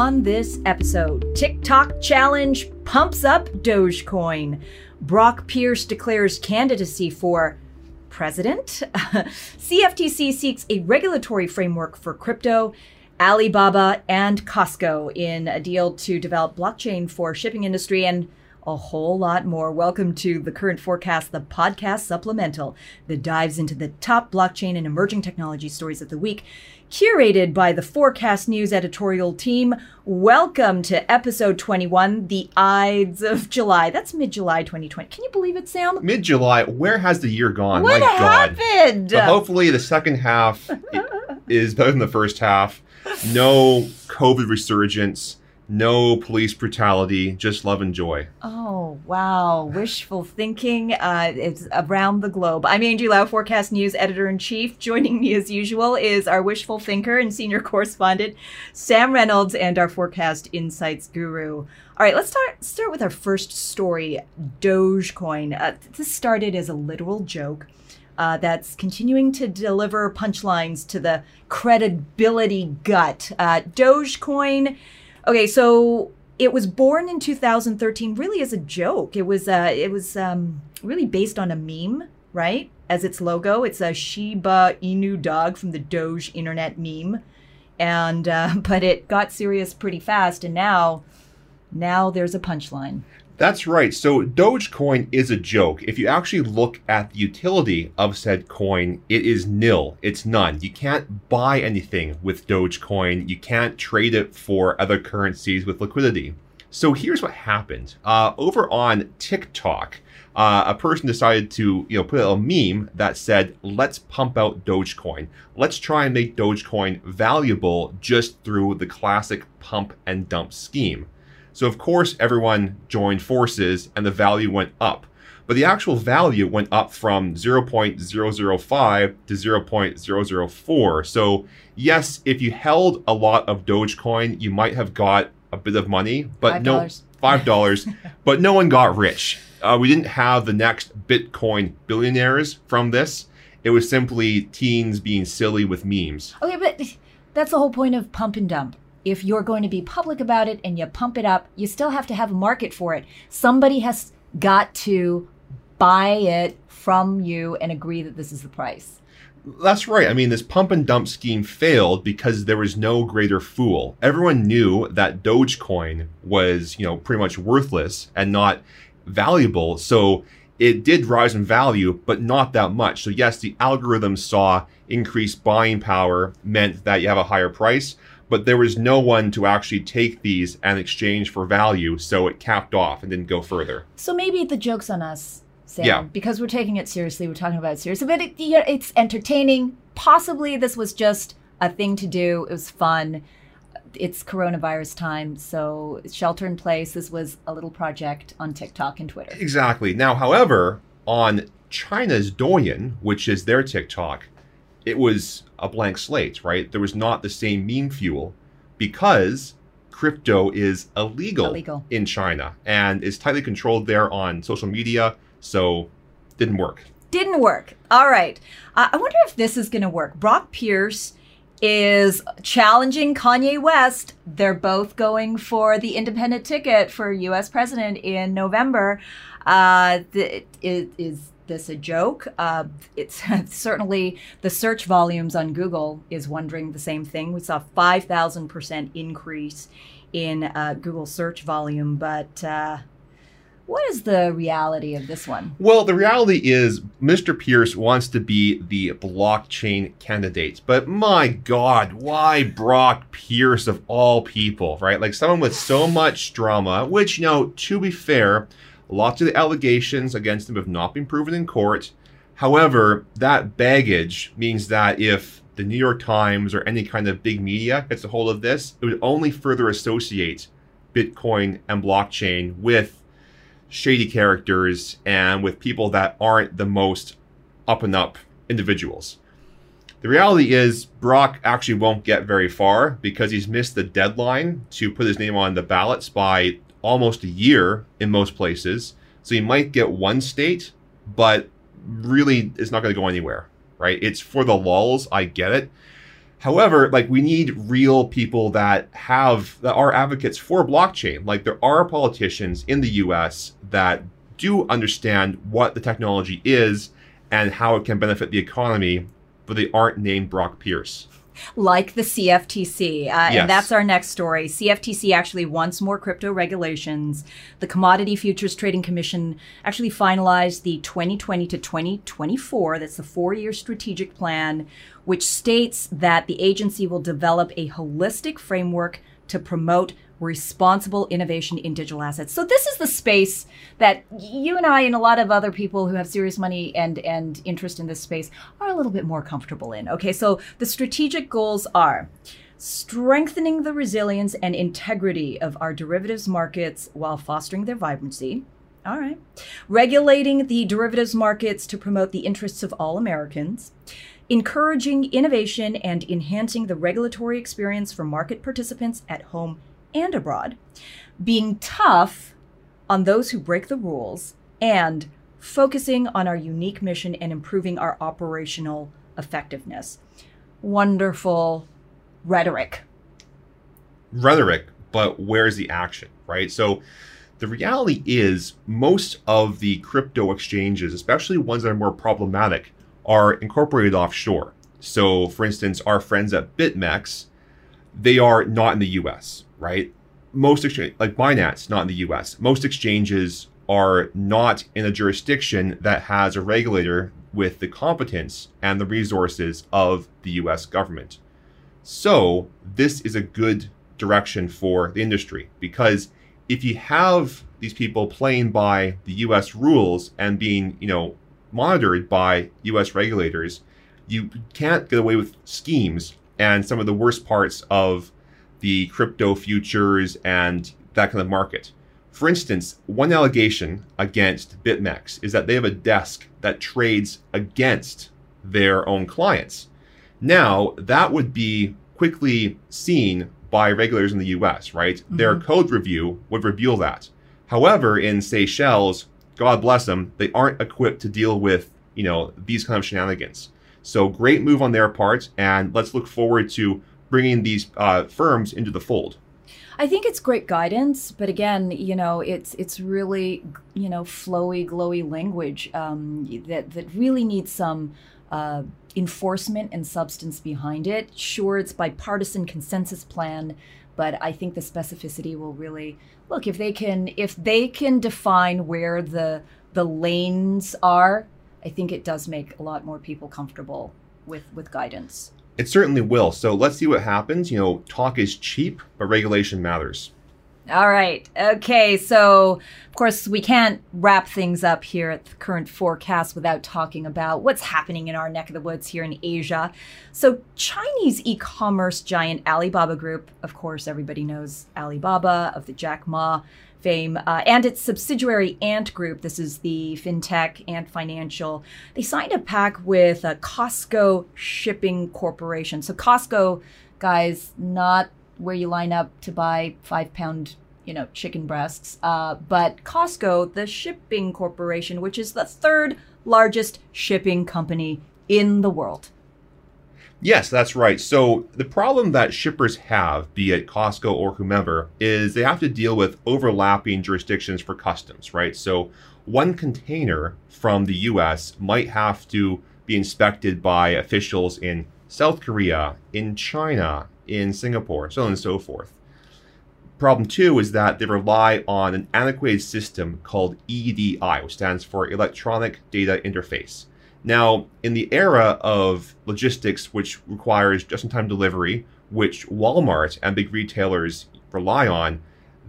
On this episode, TikTok challenge pumps up Dogecoin. Brock Pierce declares candidacy for president. CFTC seeks a regulatory framework for crypto. Alibaba and Costco in a deal to develop blockchain for shipping industry and a whole lot more. Welcome to the current forecast, the podcast supplemental that dives into the top blockchain and emerging technology stories of the week, curated by the Forecast News editorial team. Welcome to episode 21, the Ides of July. That's mid July 2020. Can you believe it, Sam? Mid July, where has the year gone? What My happened? God. But hopefully, the second half is better than the first half. No COVID resurgence, no police brutality, just love and joy. Oh, wow. Wishful thinking. Uh, it's around the globe. I'm Angie Lau, Forecast News Editor in Chief. Joining me, as usual, is our wishful thinker and senior correspondent, Sam Reynolds, and our Forecast Insights guru. All right, let's start, start with our first story Dogecoin. Uh, this started as a literal joke. Uh, that's continuing to deliver punchlines to the credibility gut. Uh, Dogecoin. Okay, so it was born in 2013, really as a joke. It was uh, it was um, really based on a meme, right? As its logo, it's a Shiba Inu dog from the Doge internet meme, and uh, but it got serious pretty fast, and now now there's a punchline. That's right. So Dogecoin is a joke. If you actually look at the utility of said coin, it is nil. It's none. You can't buy anything with Dogecoin. You can't trade it for other currencies with liquidity. So here's what happened. Uh, over on TikTok, uh, a person decided to you know put a meme that said, "Let's pump out Dogecoin. Let's try and make Dogecoin valuable just through the classic pump and dump scheme." So of course everyone joined forces and the value went up. But the actual value went up from 0.005 to 0.004. So yes, if you held a lot of Dogecoin, you might have got a bit of money, but Five no five dollars, but no one got rich. Uh, we didn't have the next Bitcoin billionaires from this. It was simply teens being silly with memes. Okay, but that's the whole point of pump and dump. If you're going to be public about it and you pump it up, you still have to have a market for it. Somebody has got to buy it from you and agree that this is the price. That's right. I mean, this pump and dump scheme failed because there was no greater fool. Everyone knew that Dogecoin was, you know, pretty much worthless and not valuable. So it did rise in value, but not that much. So yes, the algorithm saw increased buying power meant that you have a higher price, but there was no one to actually take these and exchange for value. So it capped off and didn't go further. So maybe the joke's on us, Sam, Yeah. because we're taking it seriously. We're talking about it seriously, but it, yeah, it's entertaining. Possibly this was just a thing to do. It was fun. It's coronavirus time, so shelter in place. This was a little project on TikTok and Twitter. Exactly. Now, however, on China's Douyin, which is their TikTok, it was a blank slate, right? There was not the same meme fuel because crypto is illegal, Illegal. in China and is tightly controlled there on social media, so didn't work. Didn't work. All right. Uh, I wonder if this is going to work. Brock Pierce is challenging Kanye West. They're both going for the independent ticket for U.S. president in November. Uh, th- is, is this a joke? Uh, it's certainly the search volumes on Google is wondering the same thing. We saw five thousand percent increase in uh, Google search volume, but. Uh, what is the reality of this one? Well, the reality is Mr. Pierce wants to be the blockchain candidate. But my God, why Brock Pierce of all people, right? Like someone with so much drama, which, you know, to be fair, lots of the allegations against him have not been proven in court. However, that baggage means that if the New York Times or any kind of big media gets a hold of this, it would only further associate Bitcoin and blockchain with shady characters and with people that aren't the most up and up individuals. The reality is, Brock actually won't get very far because he's missed the deadline to put his name on the ballots by almost a year in most places. So you might get one state, but really it's not going to go anywhere, right? It's for the lulls. I get it. However, like we need real people that have that are advocates for blockchain. Like there are politicians in the US that do understand what the technology is and how it can benefit the economy, but they aren't named Brock Pierce like the CFTC. Uh, Yes. And that's our next story. CFTC actually wants more crypto regulations. The Commodity Futures Trading Commission actually finalized the 2020 to 2024, that's the four year strategic plan, which states that the agency will develop a holistic framework to promote responsible innovation in digital assets. So this is the space that you and I and a lot of other people who have serious money and and interest in this space are a little bit more comfortable in. Okay, so the strategic goals are strengthening the resilience and integrity of our derivatives markets while fostering their vibrancy. All right. Regulating the derivatives markets to promote the interests of all Americans. Encouraging innovation and enhancing the regulatory experience for market participants at home and abroad. Being tough on those who break the rules. And focusing on our unique mission and improving our operational effectiveness. Wonderful rhetoric. rhetoric, but where's the action, right? So the reality is most of the crypto exchanges, especially ones that are more problematic, are incorporated offshore. So for instance, our friends at BitMEX, they are not in the US, right? Most exchange like Binance, not in the US. Most exchanges are not in a jurisdiction that has a regulator with the competence and the resources of the US government. So, this is a good direction for the industry because if you have these people playing by the US rules and being, you know, monitored by US regulators, you can't get away with schemes and some of the worst parts of the crypto futures and that kind of market. For instance, one allegation against BitMEX is that they have a desk that trades against their own clients. Now, that would be quickly seen by regulators in the US, right? Their mm-hmm. code review would reveal that. However, in Seychelles, God bless them, they aren't equipped to deal with, you know, these kind of shenanigans. So great move on their part, and let's look forward to bringing these uh, firms into the fold. I think it's great guidance, but again, you know, it's it's really you know flowy, glowy language um, that that really needs some uh, enforcement and substance behind it. Sure, it's bipartisan consensus plan, but I think the specificity will really look if they can if they can define where the the lanes are. I think it does make a lot more people comfortable with with guidance. It certainly will. So let's see what happens. You know, talk is cheap, but regulation matters. All right. Okay. So, of course, we can't wrap things up here at the current forecast without talking about what's happening in our neck of the woods here in Asia. So, Chinese e commerce giant Alibaba Group, of course, everybody knows Alibaba of the Jack Ma fame, uh, and its subsidiary Ant Group. This is the fintech Ant Financial. They signed a pact with uh, Costco Shipping Corporation. So, Costco, guys, not where you line up to buy five pound you know chicken breasts uh, but costco the shipping corporation which is the third largest shipping company in the world Yes, that's right. So the problem that shippers have, be it Costco or whomever, is they have to deal with overlapping jurisdictions for customs, right? So one container from the US might have to be inspected by officials in South Korea, in China, in Singapore, so on and so forth. Problem two is that they rely on an antiquated system called EDI, which stands for Electronic Data Interface. Now, in the era of logistics, which requires just in time delivery, which Walmart and big retailers rely on,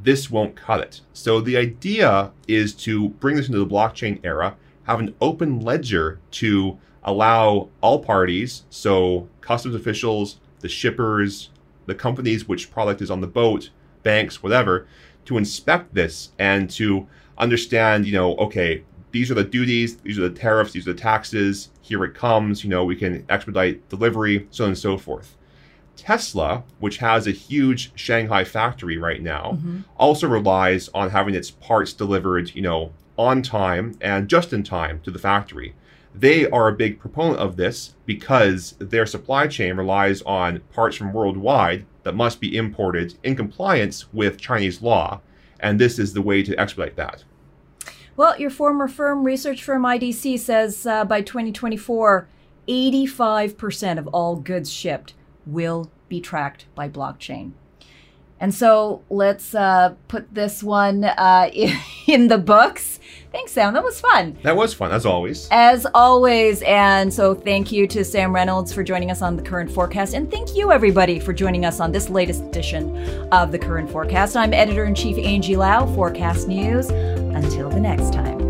this won't cut it. So, the idea is to bring this into the blockchain era, have an open ledger to allow all parties, so customs officials, the shippers, the companies which product is on the boat, banks, whatever, to inspect this and to understand, you know, okay, these are the duties, these are the tariffs, these are the taxes, here it comes, you know, we can expedite delivery, so on and so forth. Tesla, which has a huge Shanghai factory right now, mm-hmm. also relies on having its parts delivered, you know, on time and just in time to the factory. They are a big proponent of this because their supply chain relies on parts from worldwide that must be imported in compliance with Chinese law, and this is the way to expedite that. Well, your former firm, research firm IDC, says uh, by 2024, 85% of all goods shipped will be tracked by blockchain. And so let's uh, put this one uh, in the books. Thanks, Sam. That was fun. That was fun, as always. As always. And so thank you to Sam Reynolds for joining us on the current forecast. And thank you, everybody, for joining us on this latest edition of the current forecast. I'm editor in chief Angie Lau, Forecast News. Until the next time.